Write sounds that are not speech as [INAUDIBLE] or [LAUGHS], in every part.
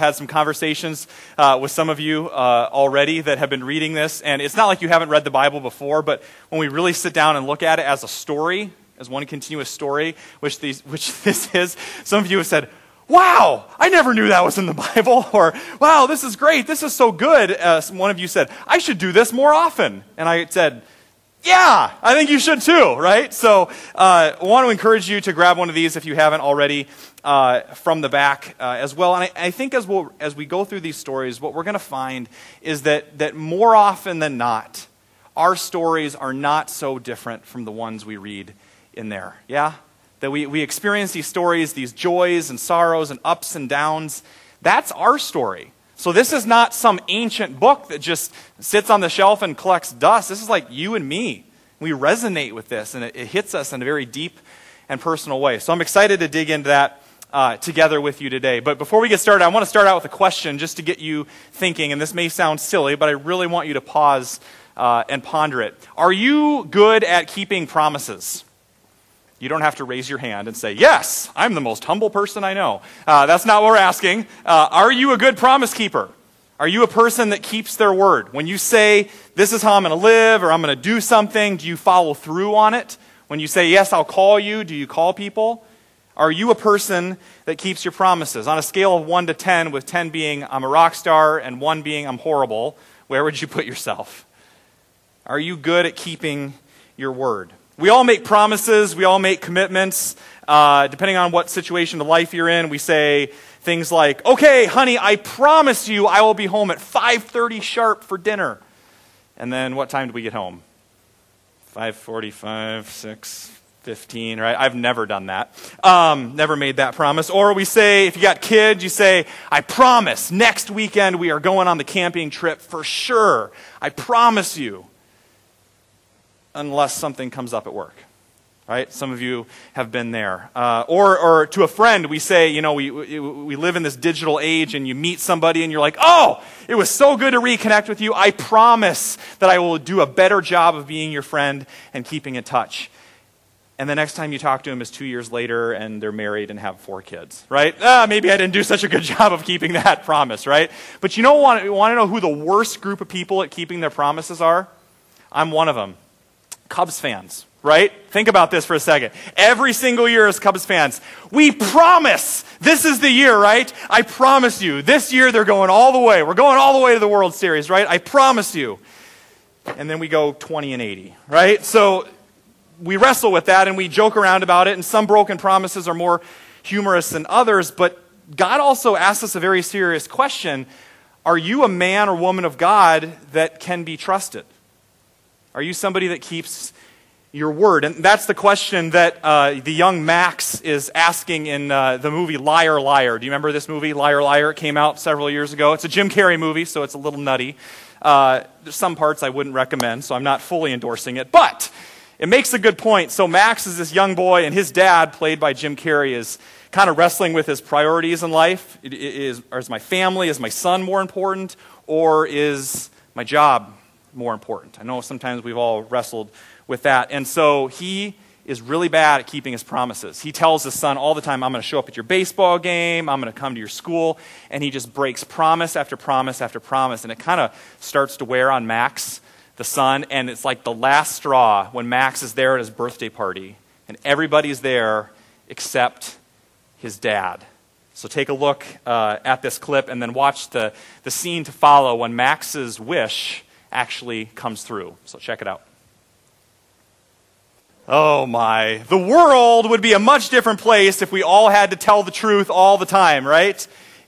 had some conversations uh, with some of you uh, already that have been reading this, and it's not like you haven't read the Bible before, but when we really sit down and look at it as a story, as one continuous story, which, these, [LAUGHS] which this is, some of you have said, Wow, I never knew that was in the [LAUGHS] Bible. Or, wow, this is great. This is so good. Uh, one of you said, I should do this more often. And I said, yeah, I think you should too, right? So uh, I want to encourage you to grab one of these if you haven't already uh, from the back uh, as well. And I, I think as, we'll, as we go through these stories, what we're going to find is that, that more often than not, our stories are not so different from the ones we read in there. Yeah? That we, we experience these stories, these joys and sorrows and ups and downs. That's our story. So this is not some ancient book that just sits on the shelf and collects dust. This is like you and me. We resonate with this, and it, it hits us in a very deep and personal way. So I'm excited to dig into that uh, together with you today. But before we get started, I want to start out with a question just to get you thinking. And this may sound silly, but I really want you to pause uh, and ponder it. Are you good at keeping promises? You don't have to raise your hand and say, Yes, I'm the most humble person I know. Uh, that's not what we're asking. Uh, are you a good promise keeper? Are you a person that keeps their word? When you say, This is how I'm going to live, or I'm going to do something, do you follow through on it? When you say, Yes, I'll call you, do you call people? Are you a person that keeps your promises? On a scale of 1 to 10, with 10 being I'm a rock star and 1 being I'm horrible, where would you put yourself? Are you good at keeping your word? We all make promises, we all make commitments. Uh, depending on what situation of life you're in, we say things like, "Okay, honey, I promise you I will be home at 5:30 sharp for dinner." And then what time do we get home? 5:45, 6, 15, right? I've never done that. Um, never made that promise. Or we say, if you got kids, you say, I promise next weekend we are going on the camping trip for sure. I promise you unless something comes up at work. Right? Some of you have been there. Uh, or, or to a friend, we say, you know, we, we, we live in this digital age and you meet somebody and you're like, oh, it was so good to reconnect with you. I promise that I will do a better job of being your friend and keeping in touch. And the next time you talk to them is two years later and they're married and have four kids, right? Ah, maybe I didn't do such a good [LAUGHS] job of keeping that promise, right? But you know, want, want to know who the worst group of people at keeping their promises are? I'm one of them. Cubs fans, right? Think about this for a second. Every single year as Cubs fans, we promise this is the year, right? I promise you, this year they're going all the way. We're going all the way to the World Series, right? I promise you. And then we go 20 and 80, right? So we wrestle with that and we joke around about it, and some broken promises are more humorous than others, but God also asks us a very serious question Are you a man or woman of God that can be trusted? Are you somebody that keeps your word? And that's the question that uh, the young Max is asking in uh, the movie Liar Liar. Do you remember this movie, Liar Liar? It came out several years ago. It's a Jim Carrey movie, so it's a little nutty. Uh, there's some parts I wouldn't recommend, so I'm not fully endorsing it. But it makes a good point. So Max is this young boy, and his dad, played by Jim Carrey, is kind of wrestling with his priorities in life. Is, is my family, is my son more important, or is my job more important. I know sometimes we've all wrestled with that. And so he is really bad at keeping his promises. He tells his son all the time, I'm going to show up at your baseball game, I'm going to come to your school. And he just breaks promise after promise after promise. And it kind of starts to wear on Max, the son. And it's like the last straw when Max is there at his birthday party. And everybody's there except his dad. So take a look uh, at this clip and then watch the, the scene to follow when Max's wish actually comes through. So check it out. Oh my. The world would be a much different place if we all had to tell the truth all the time, right?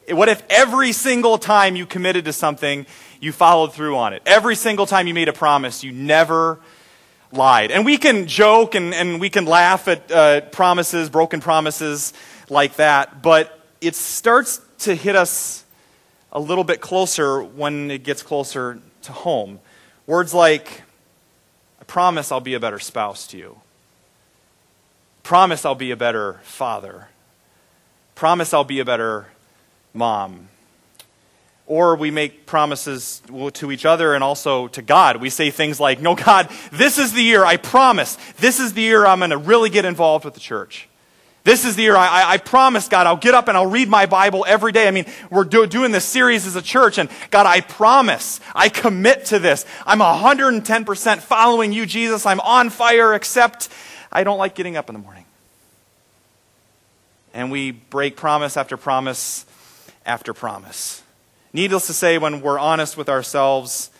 What if every single time you committed to something, you followed through on it? Every single time you made a promise, you never lied. And we can joke and, and we can laugh at uh, promises, broken promises like that, but it starts to hit us a little bit closer when it gets closer to home. Words like, I promise I'll be a better spouse to you. Promise I'll be a better father. Promise I'll be a better mom. Or we make promises to each other and also to God. We say things like, No, God, this is the year, I promise, this is the year I'm going to really get involved with the church. This is the year I, I, promise, God, I'll get up and I'll read my Bible every day. I mean, we're do, doing this series as a church, and God, I promise, I commit to this. I'm 110% following you, Jesus. I'm on fire, except I don't like getting up in the morning. And we break promise after promise after promise. Needless to say, when we're honest with ourselves,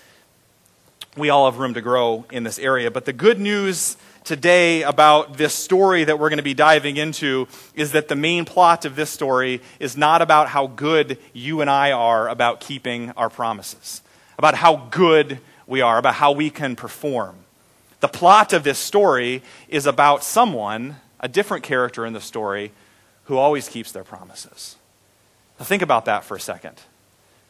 we all have room to grow in this area. But the good news today about this story that we're going to be diving into is that the main plot of this story is not about how good you and I are about keeping our promises, about how good we are, about how we can perform. The plot of this story is about someone, a different character in the story, who always keeps their promises. Now, think about that for a second.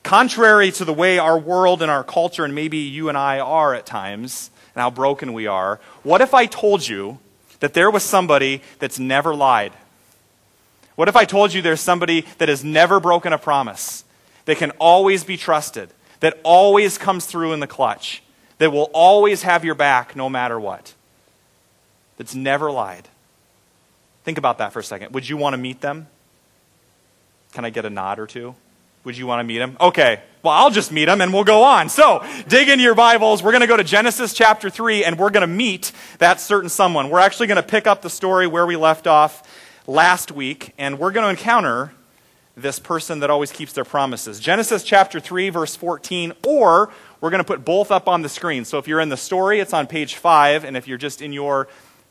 Contrary to the way our world and our culture, and maybe you and I are at times, and how broken we are, what if I told you that there was somebody that's never lied? What if I told you there's somebody that has never broken a promise, that can always be trusted, that always comes through in the clutch, that will always have your back no matter what, that's never lied? Think about that for a second. Would you want to meet them? Can I get a nod or two? Would you want to meet him? Okay. Well, I'll just meet him and we'll go on. So, dig into your Bibles. We're going to go to Genesis chapter 3 and we're going to meet that certain someone. We're actually going to pick up the story where we left off last week and we're going to encounter this person that always keeps their promises. Genesis chapter 3, verse 14, or we're going to put both up on the screen. So, if you're in the story, it's on page 5, and if you're just in your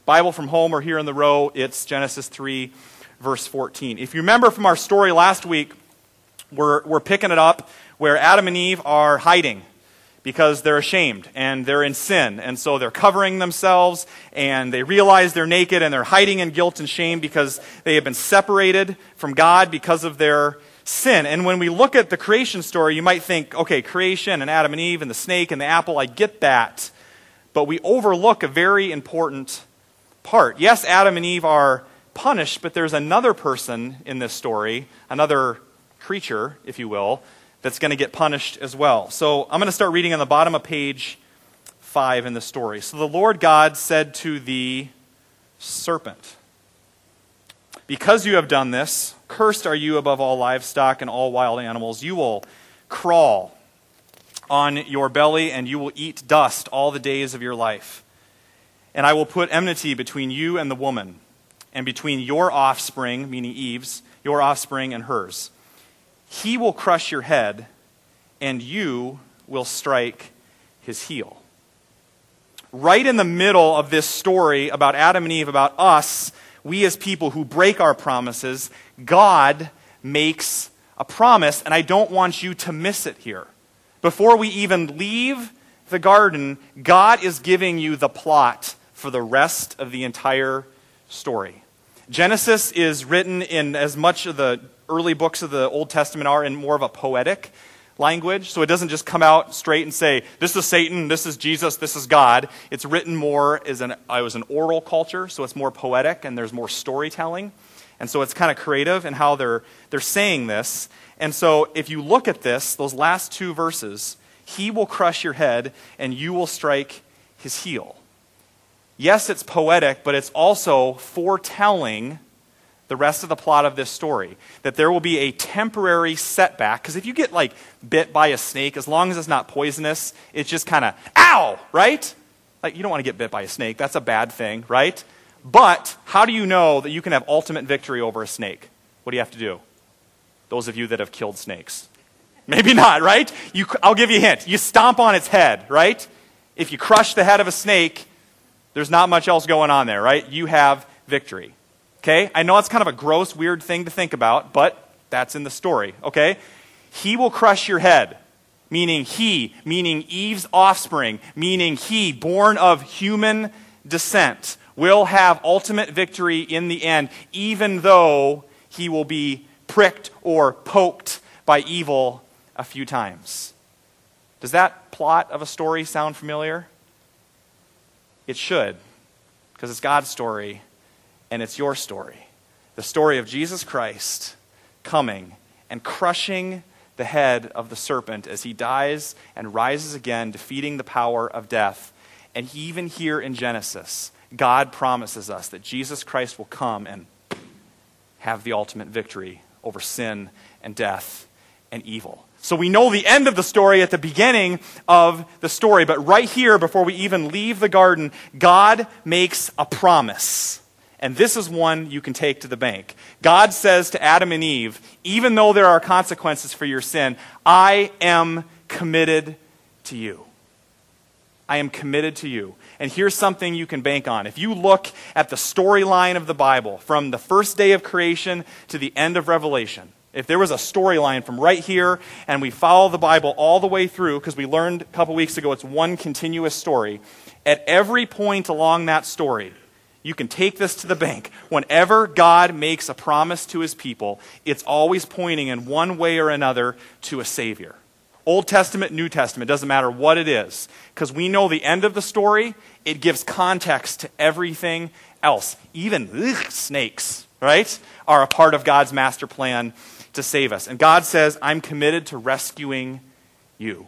Bible from home or here in the row, it's Genesis 3, verse 14. If you remember from our story last week, we're, we're picking it up where Adam and Eve are hiding because they're ashamed and they're in sin. And so they're covering themselves and they realize they're naked and they're hiding in guilt and shame because they have been separated from God because of their sin. And when we look at the creation story, you might think, okay, creation and Adam and Eve and the snake and the apple, I get that. But we overlook a very important part. Yes, Adam and Eve are punished, but there's another person in this story, another creature, if you will, that's going to get punished as well. So I'm going to start reading on the bottom of page 5 in the story. So the Lord God said to the serpent, Because you have done this, cursed are you above all livestock and all wild animals. You will crawl on your belly, and you will eat dust all the days of your life. And I will put enmity between you and the woman, and between your offspring, meaning Eve's, your offspring and hers. He will crush your head, and you will strike his heel. Right in the middle of this story about Adam and Eve, about us, we as people who break our promises, God makes a promise, and I don't want you to miss it here. Before we even leave the garden, God is giving you the plot for the rest of the entire story. Genesis is written in as much of the early books of the Old Testament are in more of a poetic language. So it doesn't just come out straight and say, this is Satan, this is Jesus, this is God. It's written more as an, uh, I was an oral culture, so it's more poetic and there's more storytelling. And so it's kind of creative in how they're, they're saying this. And so if you look at this, those last two verses, he will crush your head and you will strike his heel. Yes, it's poetic, but it's also foretelling the rest of the plot of this story. That there will be a temporary setback. Because if you get like bit by a snake, as long as it's not poisonous, it's just kind of, ow, right? Like you don't want to get bit by a snake. That's a bad thing, right? But how do you know that you can have ultimate victory over a snake? What do you have to do? Those of you that have killed snakes. Maybe not, right? You, I'll give you a hint. You stomp on its head, right? If you crush the head of a snake, there's not much else going on there, right? You have victory. Okay? I know it's kind of a gross, weird thing to think about, but that's in the story. Okay? He will crush your head, meaning he, meaning Eve's offspring, meaning he, born of human descent, will have ultimate victory in the end, even though he will be pricked or poked by evil a few times. Does that plot of a story sound familiar? It should, because it's God's story and it's your story. The story of Jesus Christ coming and crushing the head of the serpent as he dies and rises again, defeating the power of death. And even here in Genesis, God promises us that Jesus Christ will come and have the ultimate victory over sin and death and evil. So we know the end of the story at the beginning of the story, but right here, before we even leave the garden, God makes a promise. And this is one you can take to the bank. God says to Adam and Eve, even though there are consequences for your sin, I am committed to you. I am committed to you. And here's something you can bank on. If you look at the storyline of the Bible, from the first day of creation to the end of Revelation, if there was a storyline from right here and we follow the Bible all the way through, because we learned a couple weeks ago it's one continuous story, at every point along that story, you can take this to the bank. Whenever God makes a promise to his people, it's always pointing in one way or another to a Savior. Old Testament, New Testament, doesn't matter what it is, because we know the end of the story, it gives context to everything else. Even ugh, snakes, right, are a part of God's master plan to save us. And God says, I'm committed to rescuing you.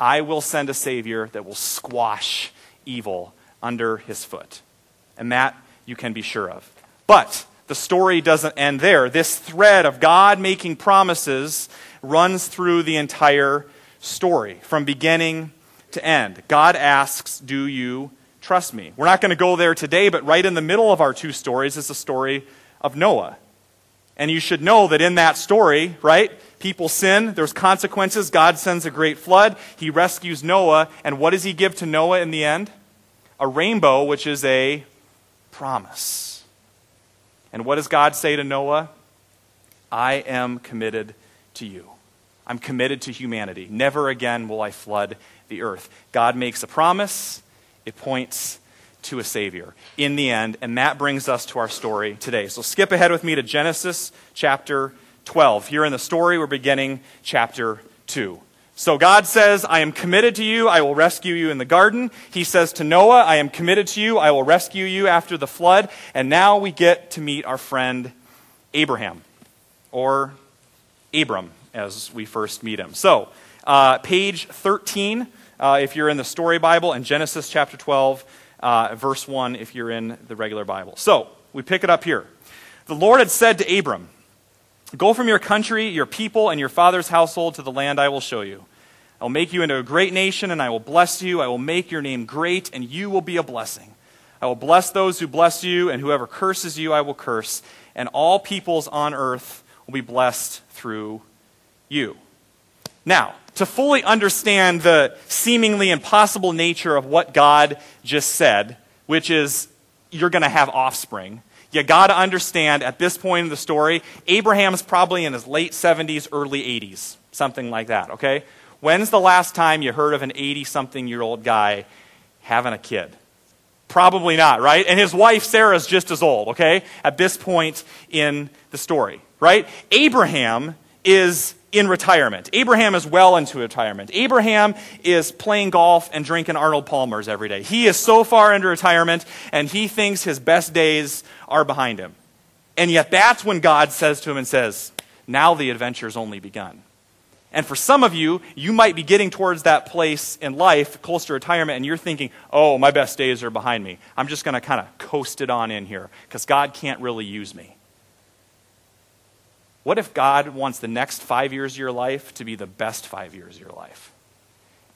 I will send a Savior that will squash evil under his foot. And that you can be sure of. But the story doesn't end there. This thread of God making promises runs through the entire story, from beginning to end. God asks, Do you trust me? We're not going to go there today, but right in the middle of our two stories is the story of Noah. And you should know that in that story, right, people sin, there's consequences. God sends a great flood. He rescues Noah. And what does he give to Noah in the end? A rainbow, which is a promise. And what does God say to Noah? I am committed to you. I'm committed to humanity. Never again will I flood the earth. God makes a promise, it points to a Savior in the end. And that brings us to our story today. So skip ahead with me to Genesis chapter 12. Here in the story, we're beginning chapter 2. So God says, I am committed to you. I will rescue you in the garden. He says to Noah, I am committed to you. I will rescue you after the flood. And now we get to meet our friend Abraham, or Abram, as we first meet him. So, uh, page 13, uh, if you're in the story Bible, and Genesis chapter 12 uh, verse 1 if you're in the regular Bible. So, we pick it up here. The Lord had said to Abram, Go from your country, your people, and your father's household to the land I will show you. I will make you into a great nation, and I will bless you. I will make your name great, and you will be a blessing. I will bless those who bless you, and whoever curses you, I will curse. And all peoples on earth will be blessed through you. Now, to fully understand the seemingly impossible nature of what God just said, which is you're going to have offspring, you got to understand at this point in the story, Abraham's probably in his late 70s, early 80s, something like that, okay? When's the last time you heard of an 80 something year old guy having a kid? Probably not, right? And his wife Sarah's just as old, okay? At this point in the story, right? Abraham is in retirement. Abraham is well into retirement. Abraham is playing golf and drinking Arnold Palmer's every day. He is so far into retirement, and he thinks his best days are behind him. And yet, that's when God says to him and says, Now the adventure's only begun. And for some of you, you might be getting towards that place in life, close to retirement, and you're thinking, oh, my best days are behind me. I'm just going to kind of coast it on in here because God can't really use me. What if God wants the next five years of your life to be the best five years of your life?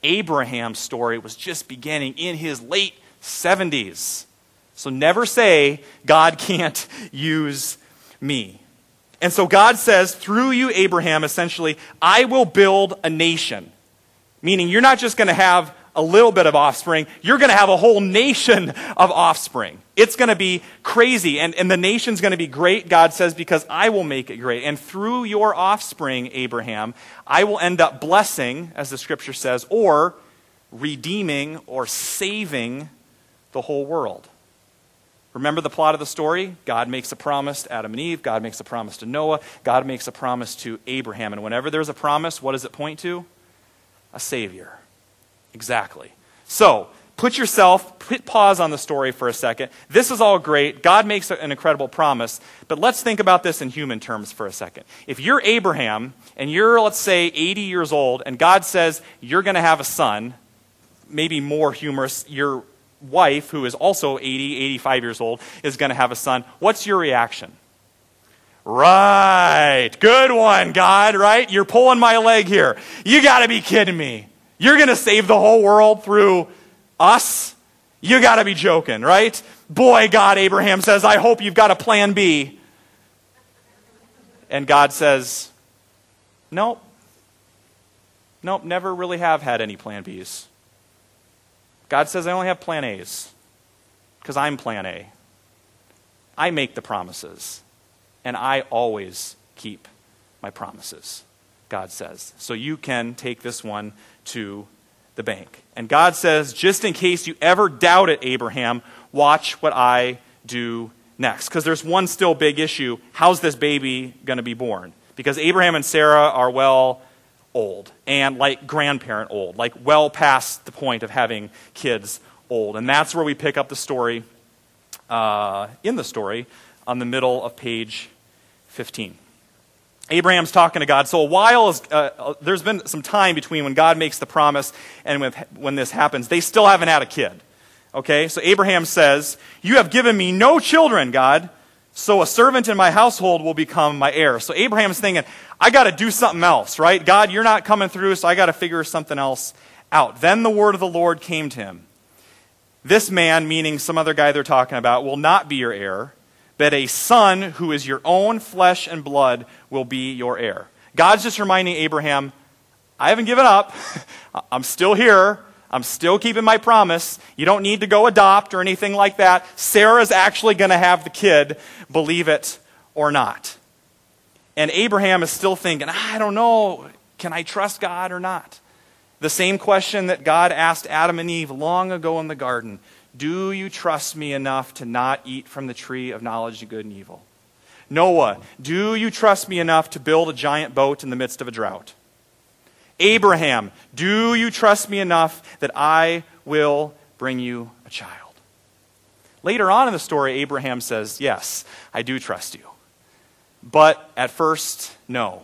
Abraham's story was just beginning in his late 70s. So never say, God can't [LAUGHS] use me. And so God says, through you, Abraham, essentially, I will build a nation. Meaning, you're not just going to have a little bit of offspring, you're going to have a whole nation of offspring. It's going to be crazy. And, and the nation's going to be great, God says, because I will make it great. And through your offspring, Abraham, I will end up blessing, as the scripture says, or redeeming or saving the whole world. Remember the plot of the story? God makes a promise to Adam and Eve. God makes a promise to Noah. God makes a promise to Abraham. And whenever there's a promise, what does it point to? A Savior. Exactly. So, put yourself, put pause on the story for a second. This is all great. God makes an incredible promise. But let's think about this in human terms for a second. If you're Abraham and you're, let's say, 80 years old, and God says you're going to have a son, maybe more humorous, your wife, who is also 80, 85 years old, is going to have a son, what's your reaction? Right. Good one, God, right? You're pulling my leg here. You got to be kidding me. You're going to save the whole world through us? You got to be joking, right? Boy, God, Abraham says, I hope you've got a plan B. And God says, Nope. Nope, never really have had any plan Bs. God says, I only have plan As because I'm plan A. I make the promises, and I always keep my promises, God says. So you can take this one to the bank. And God says, just in case you ever doubt it, Abraham, watch what I do next. Because there's one still big issue. How's this baby going to be born? Because Abraham and Sarah are well old and like grandparent old, like well past the point of having kids old. And that's where we pick up the story, uh, in the story, on the middle of page 15. Abraham's talking to God. So a while is, uh, uh, there's been some time between when God makes the promise and when, when this happens. They still haven't had a kid. Okay, so Abraham says, You have given me no children, God, so a servant in my household will become my heir. So Abraham's thinking, I got to do something else, right? God, you're not coming through, so I got to figure something else out. Then the word of the Lord came to him. This man, meaning some other guy they're talking about, will not be your heir, but a son who is your own flesh and blood will be your heir. God's just reminding Abraham, I haven't given up. [LAUGHS] I'm still here. I'm still keeping my promise. You don't need to go adopt or anything like that. Sarah's actually going to have the kid, believe it or not. And Abraham is still thinking, I don't know, can I trust God or not? The same question that God asked Adam and Eve long ago in the garden Do you trust me enough to not eat from the tree of knowledge of good and evil? Noah, do you trust me enough to build a giant boat in the midst of a drought? Abraham, do you trust me enough that I will bring you a child? Later on in the story, Abraham says, Yes, I do trust you. But at first, no.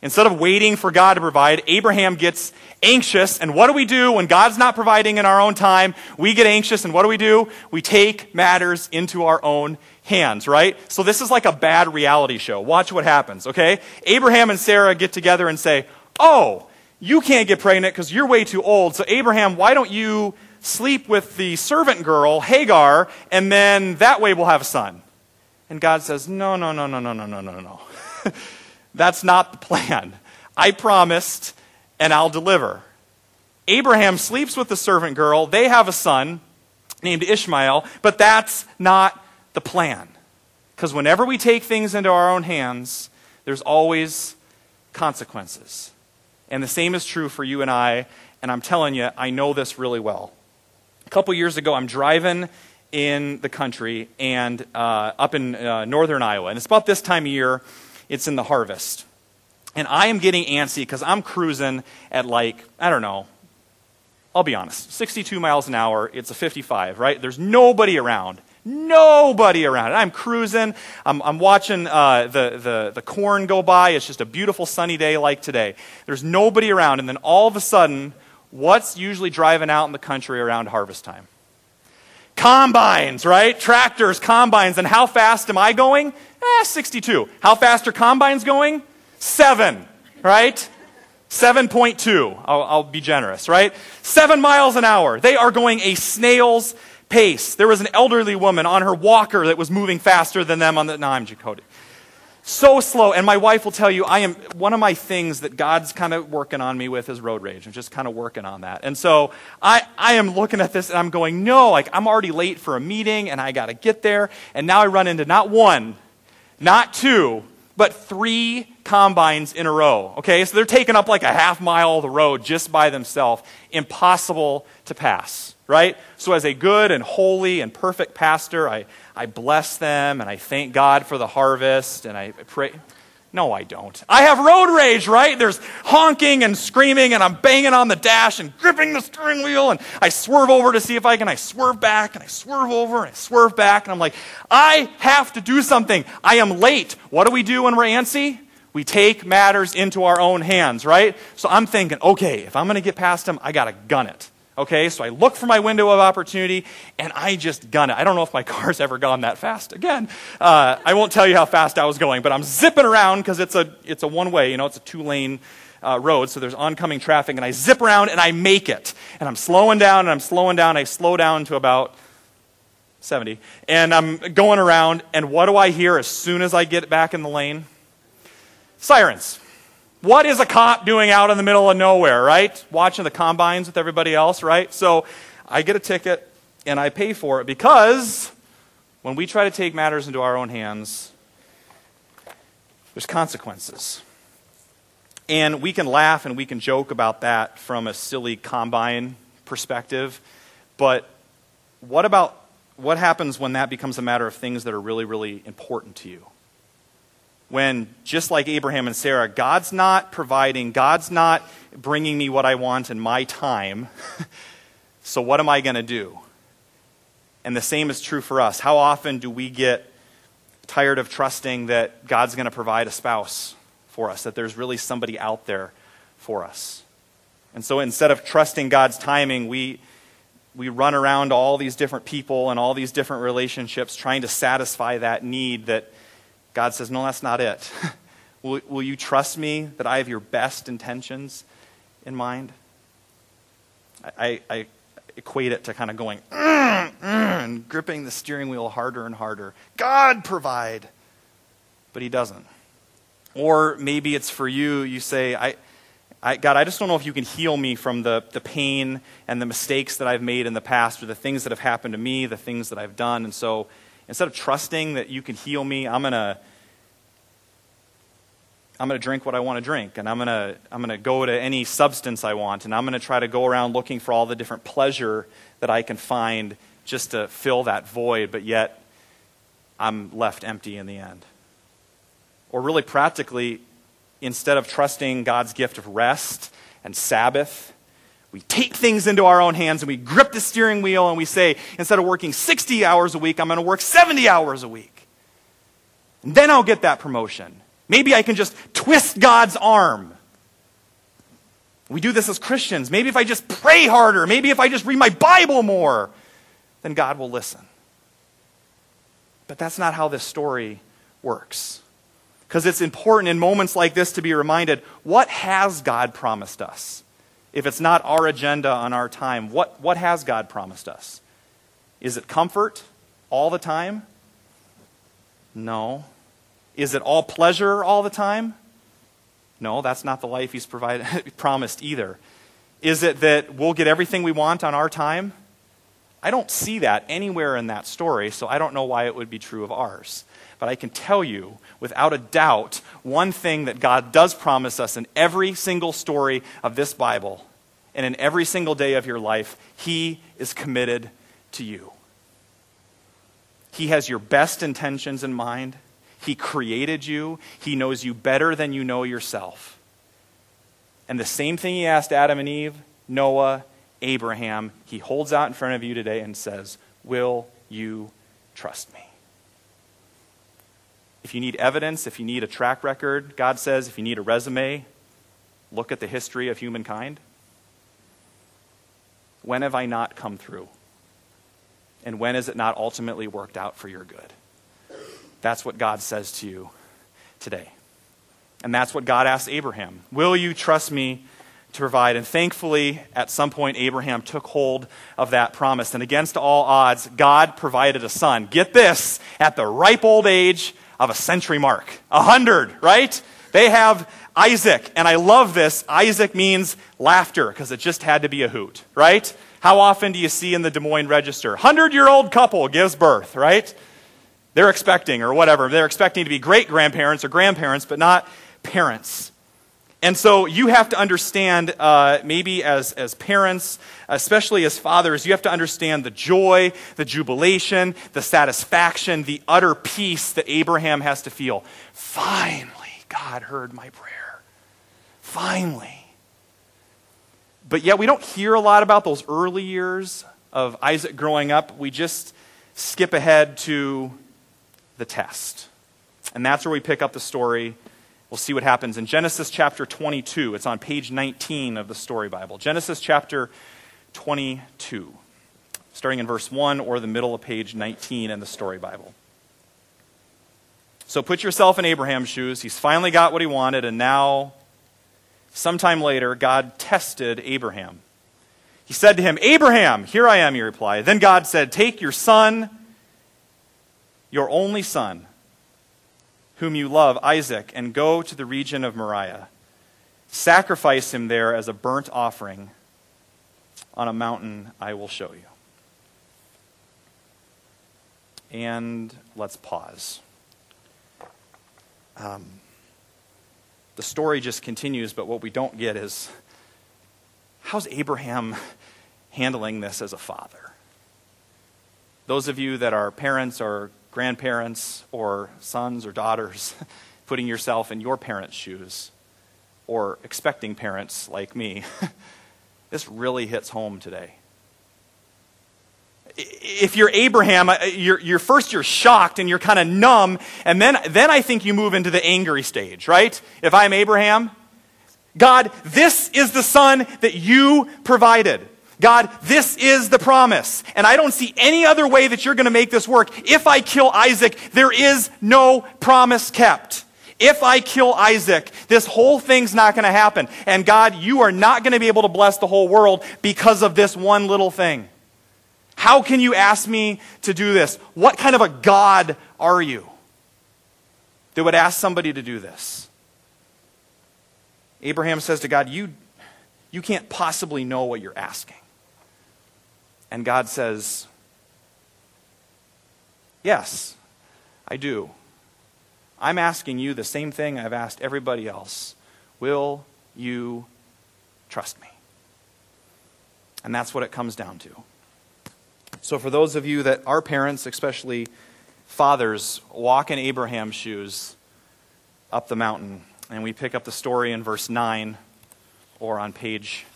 Instead of waiting for God to provide, Abraham gets anxious. And what do we do when God's not providing in our own time? We get anxious, and what do we do? We take matters into our own hands, right? So this is like a bad reality show. Watch what happens, okay? Abraham and Sarah get together and say, Oh, you can't get pregnant because you're way too old. So, Abraham, why don't you sleep with the servant girl, Hagar, and then that way we'll have a son? And God says, No, no, no, no, no, no, no, no, no. [LAUGHS] That's not the plan. I promised, and I'll deliver. Abraham sleeps with the servant girl. They have a son named Ishmael, but that's not the plan. Because whenever we take things into our own hands, there's always consequences. And the same is true for you and I. And I'm telling you, I know this really well. A couple years ago, I'm driving in the country and uh, up in uh, northern Iowa. And it's about this time of year, it's in the harvest. And I am getting antsy because I'm cruising at like, I don't know, I'll be honest, 62 miles an hour. It's a 55, right? There's nobody around. Nobody around. I'm cruising. I'm, I'm watching uh, the, the, the corn go by. It's just a beautiful sunny day like today. There's nobody around. And then all of a sudden, what's usually driving out in the country around harvest time? Combines, right? Tractors, combines. And how fast am I going? Eh, 62. How fast are combines going? Seven, right? 7.2. I'll, I'll be generous, right? Seven miles an hour. They are going a snail's pace. There was an elderly woman on her walker that was moving faster than them on the. No, I'm Jacoby. So slow. And my wife will tell you, I am one of my things that God's kind of working on me with is road rage. I'm just kind of working on that. And so I, I am looking at this and I'm going, no, like I'm already late for a meeting and I got to get there. And now I run into not one, not two, but three combines in a row. Okay, so they're taking up like a half mile of the road just by themselves. Impossible to pass right? So, as a good and holy and perfect pastor, I, I bless them and I thank God for the harvest and I pray. No, I don't. I have road rage, right? There's honking and screaming, and I'm banging on the dash and gripping the steering wheel, and I swerve over to see if I can. I swerve back, and I swerve over, and I swerve back, and I'm like, I have to do something. I am late. What do we do when we're antsy? We take matters into our own hands, right? So I'm thinking, okay, if I'm going to get past him, I got to gun it. Okay, so I look for my window of opportunity and I just gun it. I don't know if my [LAUGHS] car's ever gone that fast again. Uh, I won't tell you how fast I was going, but I'm zipping around because it's a, it's a one way, you know, it's a two lane uh, road, so there's oncoming traffic, and I zip around and I make it. And I'm slowing down and I'm slowing down. I slow down to about 70. And I'm going around, and what do I hear as soon as I get back in the lane? Sirens. What is a cop doing out in the middle of nowhere, right? Watching the combines with everybody else, right? So I get a ticket and I pay for it because when we try to take matters into our own hands, there's consequences. And we can laugh and we can joke about that from a silly combine perspective, but what about what happens when that becomes a matter of things that are really, really important to you? When, just like Abraham and Sarah, God's not providing, God's not bringing me what I want in my time. [LAUGHS] so, what am I going to do? And the same is true for us. How often do we get tired of trusting that God's going to provide a spouse for us, that there's really somebody out there for us? And so, instead of trusting God's timing, we, we run around all these different people and all these different relationships trying to satisfy that need that God says, No, that's not it. [LAUGHS] will, will you trust me that I have your best intentions in mind? I, I, I equate it to kind of going mm, mm, and gripping the steering wheel harder and harder. God provide, but He doesn't. Or maybe it's for you, you say, I, I, God, I just don't know if you can heal me from the, the pain and the mistakes that I've made in the past or the things that have happened to me, the things that I've done. And so instead of trusting that you can heal me, I'm going to I'm going to drink what I want to drink, and I'm going to, I'm going to go to any substance I want, and I'm going to try to go around looking for all the different pleasure that I can find just to fill that void, but yet I'm left empty in the end. Or, really practically, instead of trusting God's gift of rest and Sabbath, we take things into our own hands and we grip the steering wheel and we say, instead of working 60 hours a week, I'm going to work 70 hours a week. And then I'll get that promotion. Maybe I can just twist God's arm. We do this as Christians. Maybe if I just pray harder, maybe if I just read my Bible more, then God will listen. But that's not how this story works. Because it's important in moments like this to be reminded what has God promised us? If it's not our agenda on our time, what, what has God promised us? Is it comfort all the time? No. Is it all pleasure all the time? No, that's not the life he's provided, [LAUGHS] promised either. Is it that we'll get everything we want on our time? I don't see that anywhere in that story, so I don't know why it would be true of ours. But I can tell you, without a doubt, one thing that God does promise us in every single story of this Bible and in every single day of your life, He is committed to you. He has your best intentions in mind. He created you, He knows you better than you know yourself. And the same thing He asked Adam and Eve, Noah, Abraham, He holds out in front of you today and says, Will you trust me? If you need evidence, if you need a track record, God says, if you need a resume, look at the history of humankind. When have I not come through? And when has it not ultimately worked out for your good? That's what God says to you today. And that's what God asked Abraham Will you trust me to provide? And thankfully, at some point, Abraham took hold of that promise. And against all odds, God provided a son. Get this, at the ripe old age of a century mark. A hundred, right? They have Isaac. And I love this. Isaac means laughter because it just had to be a hoot, right? How often do you see in the Des Moines Register? 100 year old couple gives birth, right? they're expecting or whatever. They're expecting to be great grandparents or grandparents, but not parents. And so you have to understand, uh, maybe as, as parents, especially as fathers, you have to understand the joy, the jubilation, the satisfaction, the utter peace that Abraham has to feel. Finally, God heard my prayer. Finally. But yet we don't hear a lot about those early years of Isaac growing up. We just skip ahead to the test. And that's where we pick up the story. We'll see what happens in Genesis chapter 22. It's on page 19 of the Story Bible. Genesis chapter 22, starting in verse 1 or the middle of page 19 in the Story Bible. So put yourself in Abraham's shoes. He's finally got what he wanted, and now, sometime later, God tested Abraham. He said to him, Abraham, here I am, he replied. Then God said, Take your son, your only son, whom you love, Isaac, and go to the region of Moriah. Sacrifice him there as a burnt offering on a mountain I will show you. And let's pause. Um, the story just continues, but what we don't get is how's Abraham handling this as a father? Those of you that are parents or grandparents or sons or daughters, [LAUGHS] putting yourself in your parents' shoes, or expecting parents like me, [LAUGHS] this really hits home today if you're Abraham, you're, you're first you're shocked and you're kind of numb, and then, then I think you move into the angry stage, right? If I'm Abraham, God, this is the son that you provided. God, this is the promise. And I don't see any other way that you're going to make this work. If I kill Isaac, there is no promise kept. If I kill Isaac, this whole thing's not going to happen. And God, you are not going to be able to bless the whole world because of this one little thing. How can you ask me to do this? What kind of a God are you that would ask somebody to do this? Abraham says to God, You, you can't possibly know what you're asking. And God says, Yes, I do. I'm asking you the same thing I've asked everybody else. Will you trust me? And that's what it comes down to. So, for those of you that are parents, especially fathers, walk in Abraham's shoes up the mountain. And we pick up the story in verse 9 or on page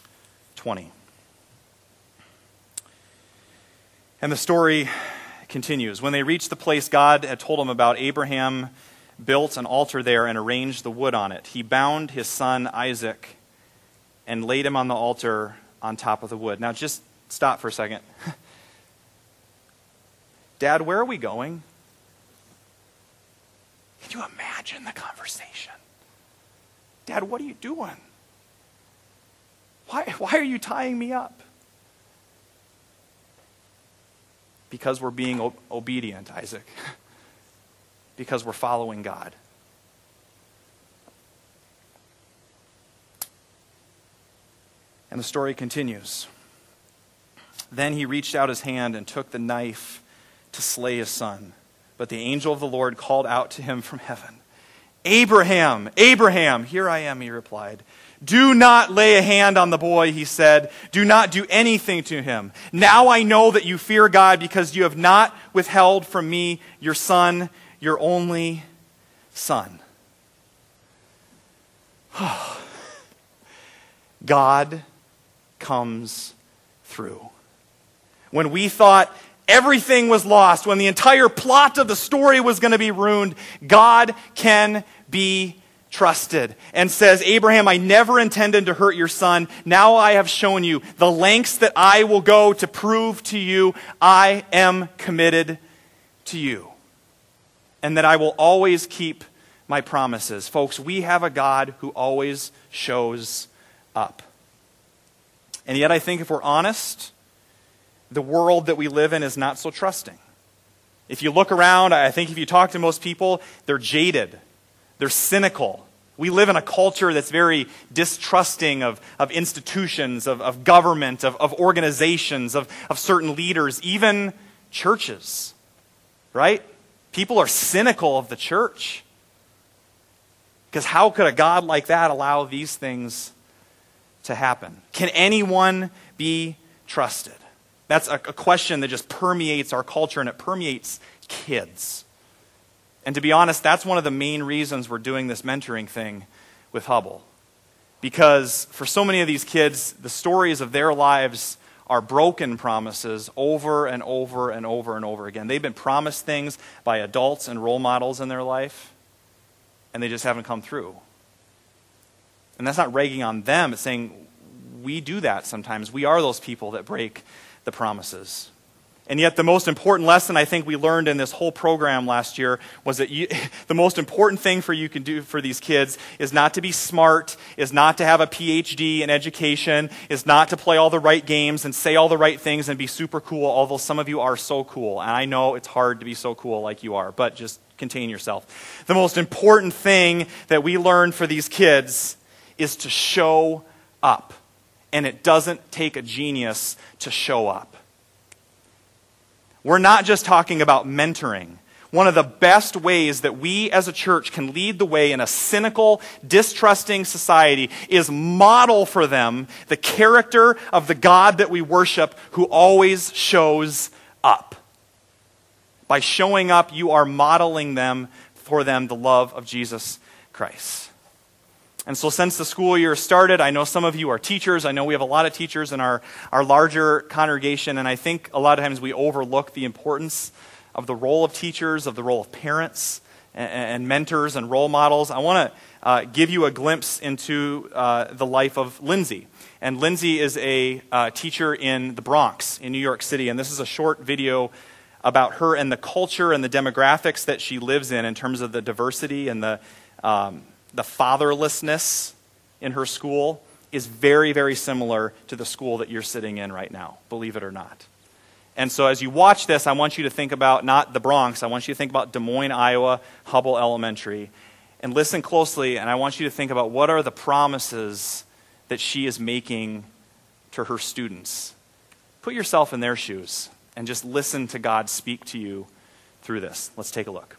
20. And the story continues. When they reached the place God had told them about, Abraham built an altar there and arranged the wood on it. He bound his son Isaac and laid him on the altar on top of the wood. Now, just stop for a second. [LAUGHS] Dad, where are we going? Can you imagine the conversation? Dad, what are you doing? Why, why are you tying me up? Because we're being o- obedient, Isaac. [LAUGHS] because we're following God. And the story continues. Then he reached out his hand and took the knife to slay his son. But the angel of the Lord called out to him from heaven Abraham, Abraham, here I am, he replied. Do not lay a hand on the boy, he said. Do not do anything to him. Now I know that you fear God because you have not withheld from me your son, your only son. [SIGHS] God comes through. When we thought everything was lost, when the entire plot of the story was going to be ruined, God can be trusted and says, Abraham, I never intended to hurt your son. Now I have shown you the lengths that I will go to prove to you I am committed to you and that I will always keep my promises. Folks, we have a God who always shows up. And yet, I think if we're honest, the world that we live in is not so trusting. If you look around, I think if you talk to most people, they're jaded, they're cynical. We live in a culture that's very distrusting of, of institutions, of, of government, of, of organizations, of, of certain leaders, even churches. Right? People are cynical of the church. Because how could a God like that allow these things to happen? Can anyone be trusted? That's a, a question that just permeates our culture and it permeates kids. And to be honest, that's one of the main reasons we're doing this mentoring thing with Hubbell. Because for so many of these kids, the stories of their lives are broken promises over and over and over and over again. They've been promised things by adults and role models in their life, and they just haven't come through. And that's not ragging on them, it's saying we do that sometimes. We are those people that break the promises. And yet, the most important lesson I think we learned in this whole program last year was that you, [LAUGHS] the most important thing for you can do for these kids is not to be smart, is not to have a PhD in education, is not to play all the right games and say all the right things and be super cool, although some of you are so cool. And I know it's hard to be so cool like you are, but just contain yourself. The most important thing that we learned for these kids is to show up. And it doesn't take a genius to show up. We're not just talking about mentoring. One of the best ways that we as a church can lead the way in a cynical, distrusting society is model for them the character of the God that we worship who always shows up. By showing up, you are modeling them for them the love of Jesus Christ. And so, since the school year started, I know some of you are teachers. I know we have a lot of teachers in our, our larger congregation, and I think a lot of times we overlook the importance of the role of teachers, of the role of parents, and, and mentors and role models. I want to uh, give you a glimpse into uh, the life of Lindsay. And Lindsay is a uh, teacher in the Bronx, in New York City, and this is a short video about her and the culture and the demographics that she lives in, in terms of the diversity and the. Um, the fatherlessness in her school is very, very similar to the school that you're sitting in right now, believe it or not. And so as you watch this, I want you to think about not the Bronx, I want you to think about Des Moines, Iowa, Hubbell Elementary. And listen closely, and I want you to think about what are the promises that she is making to her students. Put yourself in their shoes and just listen to God speak to you through this. Let's take a look.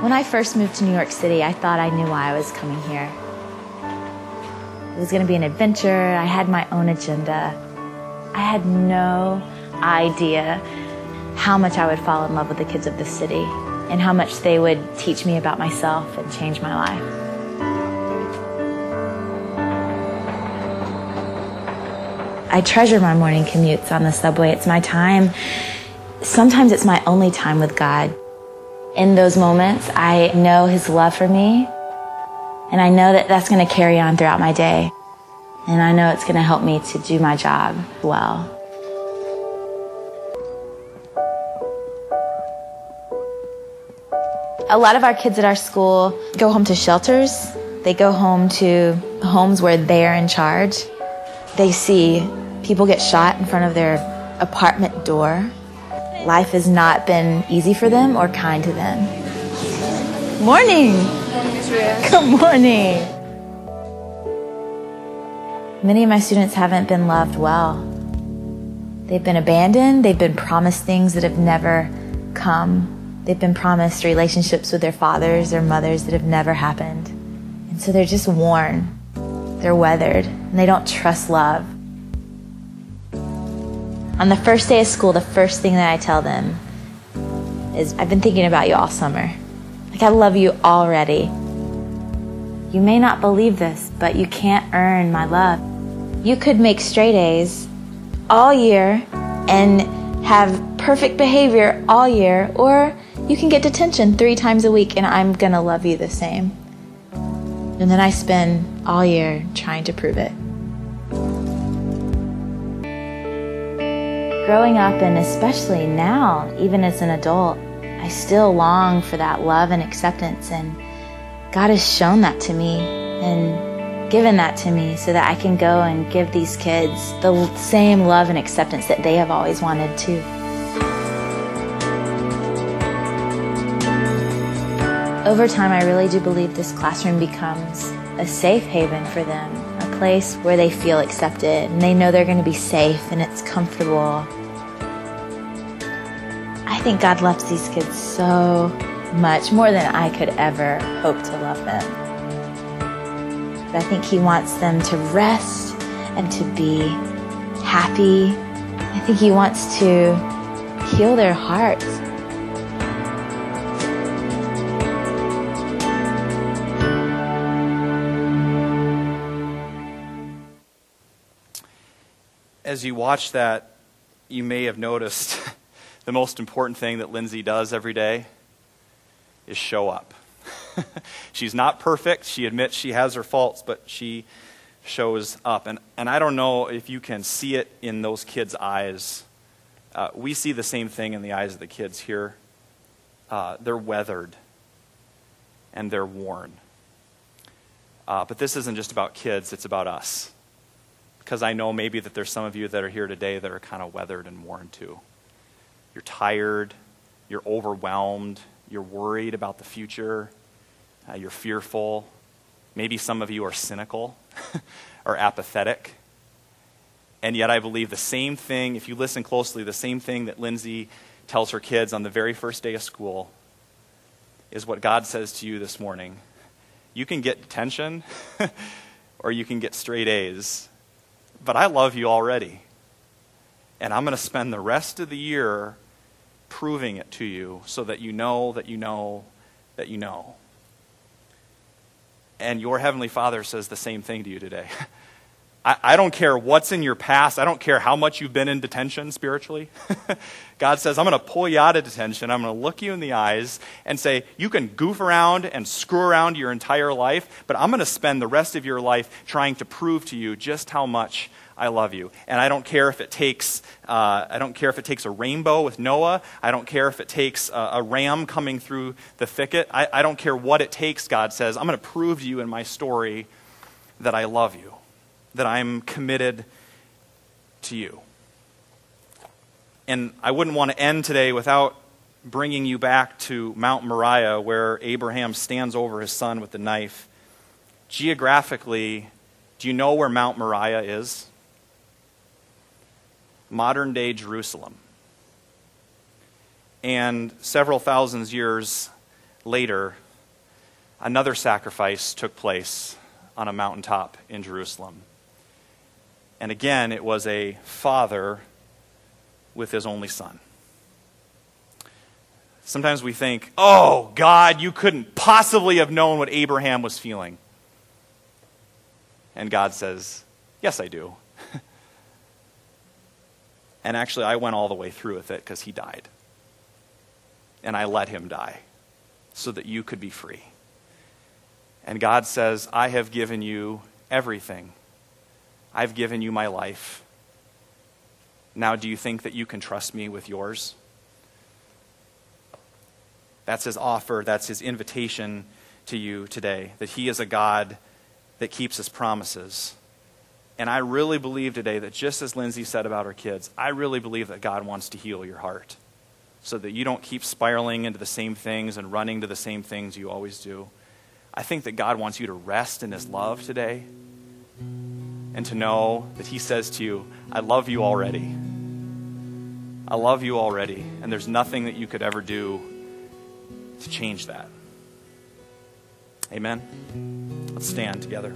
When I first moved to New York City, I thought I knew why I was coming here. It was going to be an adventure. I had my own agenda. I had no idea how much I would fall in love with the kids of the city and how much they would teach me about myself and change my life. I treasure my morning commutes on the subway. It's my time. Sometimes it's my only time with God. In those moments, I know His love for me, and I know that that's going to carry on throughout my day. And I know it's going to help me to do my job well. A lot of our kids at our school go home to shelters. They go home to homes where they're in charge. They see people get shot in front of their apartment door life has not been easy for them or kind to them. Morning. Good morning. Many of my students haven't been loved well. They've been abandoned, they've been promised things that have never come. They've been promised relationships with their fathers or mothers that have never happened. And so they're just worn, they're weathered, and they don't trust love. On the first day of school, the first thing that I tell them is I've been thinking about you all summer. Like, I love you already. You may not believe this, but you can't earn my love. You could make straight A's all year and have perfect behavior all year, or you can get detention three times a week and I'm gonna love you the same. And then I spend all year trying to prove it. Growing up, and especially now, even as an adult, I still long for that love and acceptance. And God has shown that to me and given that to me so that I can go and give these kids the same love and acceptance that they have always wanted too. Over time, I really do believe this classroom becomes a safe haven for them, place where they feel accepted and they know they're going to be safe and it's comfortable I think God loves these kids so much, more than I could ever hope to love them. But I think He wants them to rest and to be happy. I think He wants to heal their hearts. As you watch that you may have noticed [LAUGHS] the most important thing that Lindsay does every day is show up. [LAUGHS] She's not perfect. She admits she has her faults, but she shows up. And, and I don't know if you can see it in those kids' eyes. Uh, we see the same thing in the eyes of the kids here. Uh, they're weathered and they're worn. Uh, but this isn't just about kids, it's about us. Because I know maybe that there's some of you that are here today that are kind of weathered and worn too. You're tired, you're overwhelmed, you're worried about the future, uh, you're fearful. Maybe some of you are cynical [LAUGHS] or apathetic. And yet, I believe the same thing, if you listen closely, the same thing that Lindsay tells her kids on the very first day of school is what God says to you this morning. You can get detention [LAUGHS] or you can get straight A's, but I love you already. And I'm going to spend the rest of the year proving it to you so that you know that you know that you know. And your Heavenly Father says the same thing to you today. [LAUGHS] I, I don't care what's in your past. I don't care how much you've been in detention spiritually. [LAUGHS] God says, I'm going to pull you out of detention. I'm going to look you in the eyes and say, You can goof around and screw around your entire life, but I'm going to spend the rest of your life trying to prove to you just how much I love you. And I don't care if it takes, uh, I don't care if it takes a rainbow with Noah. I don't care if it takes a, a ram coming through the thicket. I, I don't care what it takes, God says. I'm going to prove to you in my story that I love you, that I'm committed to you. And I wouldn't want to end today without bringing you back to Mount Moriah, where Abraham stands over his son with the knife. Geographically, do you know where Mount Moriah is? modern day Jerusalem. And several thousands years later, another sacrifice took place on a mountaintop in Jerusalem. And again, it was a father with his only son. Sometimes we think, oh, God, you couldn't possibly have known what Abraham was feeling. And God says, yes, I do. [LAUGHS] And actually, I went all the way through with it because he died. And I let him die so that you could be free. And God says, I have given you everything. I've given you my life. Now, do you think that you can trust me with yours? That's his offer, that's his invitation to you today that he is a God that keeps his promises. And I really believe today that just as Lindsay said about her kids, I really believe that God wants to heal your heart so that you don't keep spiraling into the same things and running to the same things you always do. I think that God wants you to rest in His love today and to know that He says to you, I love you already. I love you already. And there's nothing that you could ever do to change that. Amen. Let's stand together.